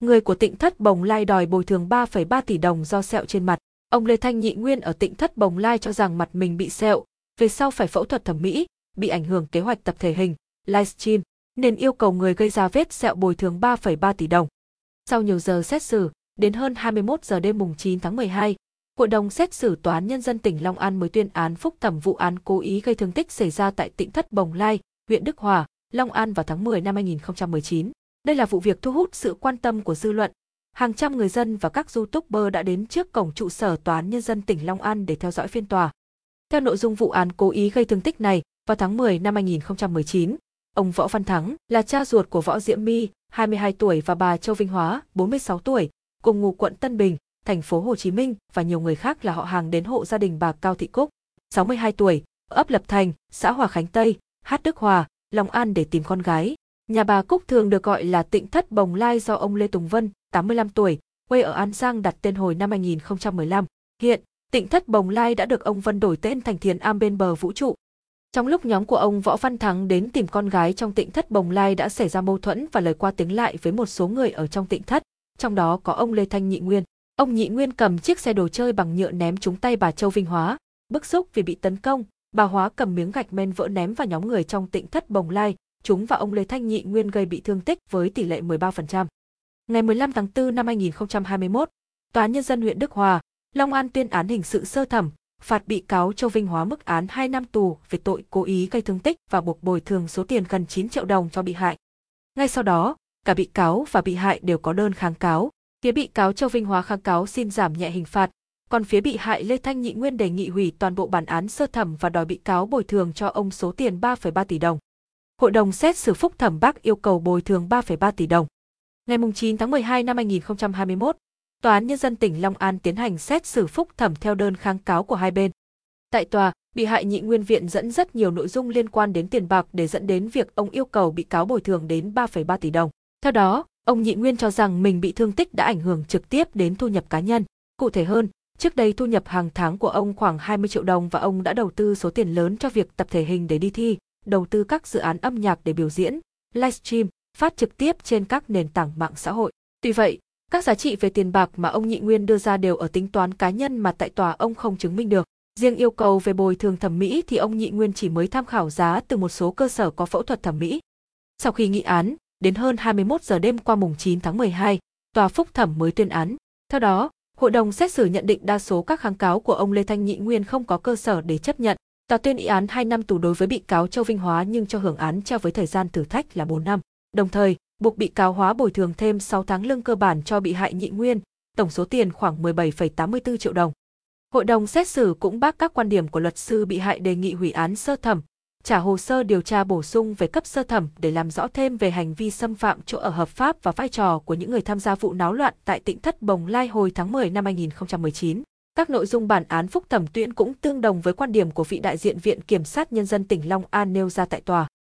người của Tịnh Thất Bồng Lai đòi bồi thường 3,3 tỷ đồng do sẹo trên mặt. Ông Lê Thanh Nhị Nguyên ở Tịnh Thất Bồng Lai cho rằng mặt mình bị sẹo, về sau phải phẫu thuật thẩm mỹ, bị ảnh hưởng kế hoạch tập thể hình, livestream, nên yêu cầu người gây ra vết sẹo bồi thường 3,3 tỷ đồng. Sau nhiều giờ xét xử, đến hơn 21 giờ đêm mùng 9 tháng 12, Hội đồng xét xử Tòa án Nhân dân tỉnh Long An mới tuyên án phúc thẩm vụ án cố ý gây thương tích xảy ra tại tỉnh Thất Bồng Lai, huyện Đức Hòa, Long An vào tháng 10 năm 2019. Đây là vụ việc thu hút sự quan tâm của dư luận. Hàng trăm người dân và các youtuber đã đến trước cổng trụ sở Tòa án Nhân dân tỉnh Long An để theo dõi phiên tòa. Theo nội dung vụ án cố ý gây thương tích này, vào tháng 10 năm 2019, ông Võ Văn Thắng là cha ruột của Võ Diễm My, 22 tuổi và bà Châu Vinh Hóa, 46 tuổi, cùng ngụ quận Tân Bình, thành phố Hồ Chí Minh và nhiều người khác là họ hàng đến hộ gia đình bà Cao Thị Cúc, 62 tuổi, ấp Lập Thành, xã Hòa Khánh Tây, Hát Đức Hòa, Long An để tìm con gái. Nhà bà Cúc thường được gọi là Tịnh Thất Bồng Lai do ông Lê Tùng Vân, 85 tuổi, quê ở An Giang đặt tên hồi năm 2015. Hiện, Tịnh Thất Bồng Lai đã được ông Vân đổi tên thành Thiền Am bên bờ vũ trụ. Trong lúc nhóm của ông Võ Văn Thắng đến tìm con gái trong Tịnh Thất Bồng Lai đã xảy ra mâu thuẫn và lời qua tiếng lại với một số người ở trong Tịnh Thất, trong đó có ông Lê Thanh Nhị Nguyên. Ông Nhị Nguyên cầm chiếc xe đồ chơi bằng nhựa ném trúng tay bà Châu Vinh Hóa, bức xúc vì bị tấn công, bà Hóa cầm miếng gạch men vỡ ném vào nhóm người trong Tịnh Thất Bồng Lai, chúng và ông Lê Thanh Nhị Nguyên gây bị thương tích với tỷ lệ 13%. Ngày 15 tháng 4 năm 2021, Tòa án Nhân dân huyện Đức Hòa, Long An tuyên án hình sự sơ thẩm, phạt bị cáo Châu Vinh Hóa mức án 2 năm tù về tội cố ý gây thương tích và buộc bồi thường số tiền gần 9 triệu đồng cho bị hại. Ngay sau đó, cả bị cáo và bị hại đều có đơn kháng cáo. Phía bị cáo Châu Vinh Hóa kháng cáo xin giảm nhẹ hình phạt, còn phía bị hại Lê Thanh Nhị Nguyên đề nghị hủy toàn bộ bản án sơ thẩm và đòi bị cáo bồi thường cho ông số tiền 3,3 tỷ đồng. Hội đồng xét xử phúc thẩm Bắc yêu cầu bồi thường 3,3 tỷ đồng. Ngày 9 tháng 12 năm 2021, Tòa án Nhân dân tỉnh Long An tiến hành xét xử phúc thẩm theo đơn kháng cáo của hai bên. Tại tòa, bị hại nhị nguyên viện dẫn rất nhiều nội dung liên quan đến tiền bạc để dẫn đến việc ông yêu cầu bị cáo bồi thường đến 3,3 tỷ đồng. Theo đó, ông nhị nguyên cho rằng mình bị thương tích đã ảnh hưởng trực tiếp đến thu nhập cá nhân. Cụ thể hơn, trước đây thu nhập hàng tháng của ông khoảng 20 triệu đồng và ông đã đầu tư số tiền lớn cho việc tập thể hình để đi thi, đầu tư các dự án âm nhạc để biểu diễn, livestream, phát trực tiếp trên các nền tảng mạng xã hội. Tuy vậy, các giá trị về tiền bạc mà ông Nhị Nguyên đưa ra đều ở tính toán cá nhân mà tại tòa ông không chứng minh được. Riêng yêu cầu về bồi thường thẩm mỹ thì ông Nhị Nguyên chỉ mới tham khảo giá từ một số cơ sở có phẫu thuật thẩm mỹ. Sau khi nghị án, đến hơn 21 giờ đêm qua mùng 9 tháng 12, tòa phúc thẩm mới tuyên án. Theo đó, hội đồng xét xử nhận định đa số các kháng cáo của ông Lê Thanh Nhị Nguyên không có cơ sở để chấp nhận. Tòa tuyên y án 2 năm tù đối với bị cáo Châu Vinh Hóa nhưng cho hưởng án treo với thời gian thử thách là 4 năm. Đồng thời, buộc bị cáo hóa bồi thường thêm 6 tháng lương cơ bản cho bị hại nhị nguyên, tổng số tiền khoảng 17,84 triệu đồng. Hội đồng xét xử cũng bác các quan điểm của luật sư bị hại đề nghị hủy án sơ thẩm, trả hồ sơ điều tra bổ sung về cấp sơ thẩm để làm rõ thêm về hành vi xâm phạm chỗ ở hợp pháp và vai trò của những người tham gia vụ náo loạn tại tỉnh Thất Bồng Lai hồi tháng 10 năm 2019. Các nội dung bản án phúc thẩm tuyên cũng tương đồng với quan điểm của vị đại diện Viện Kiểm sát Nhân dân tỉnh Long An nêu ra tại tòa.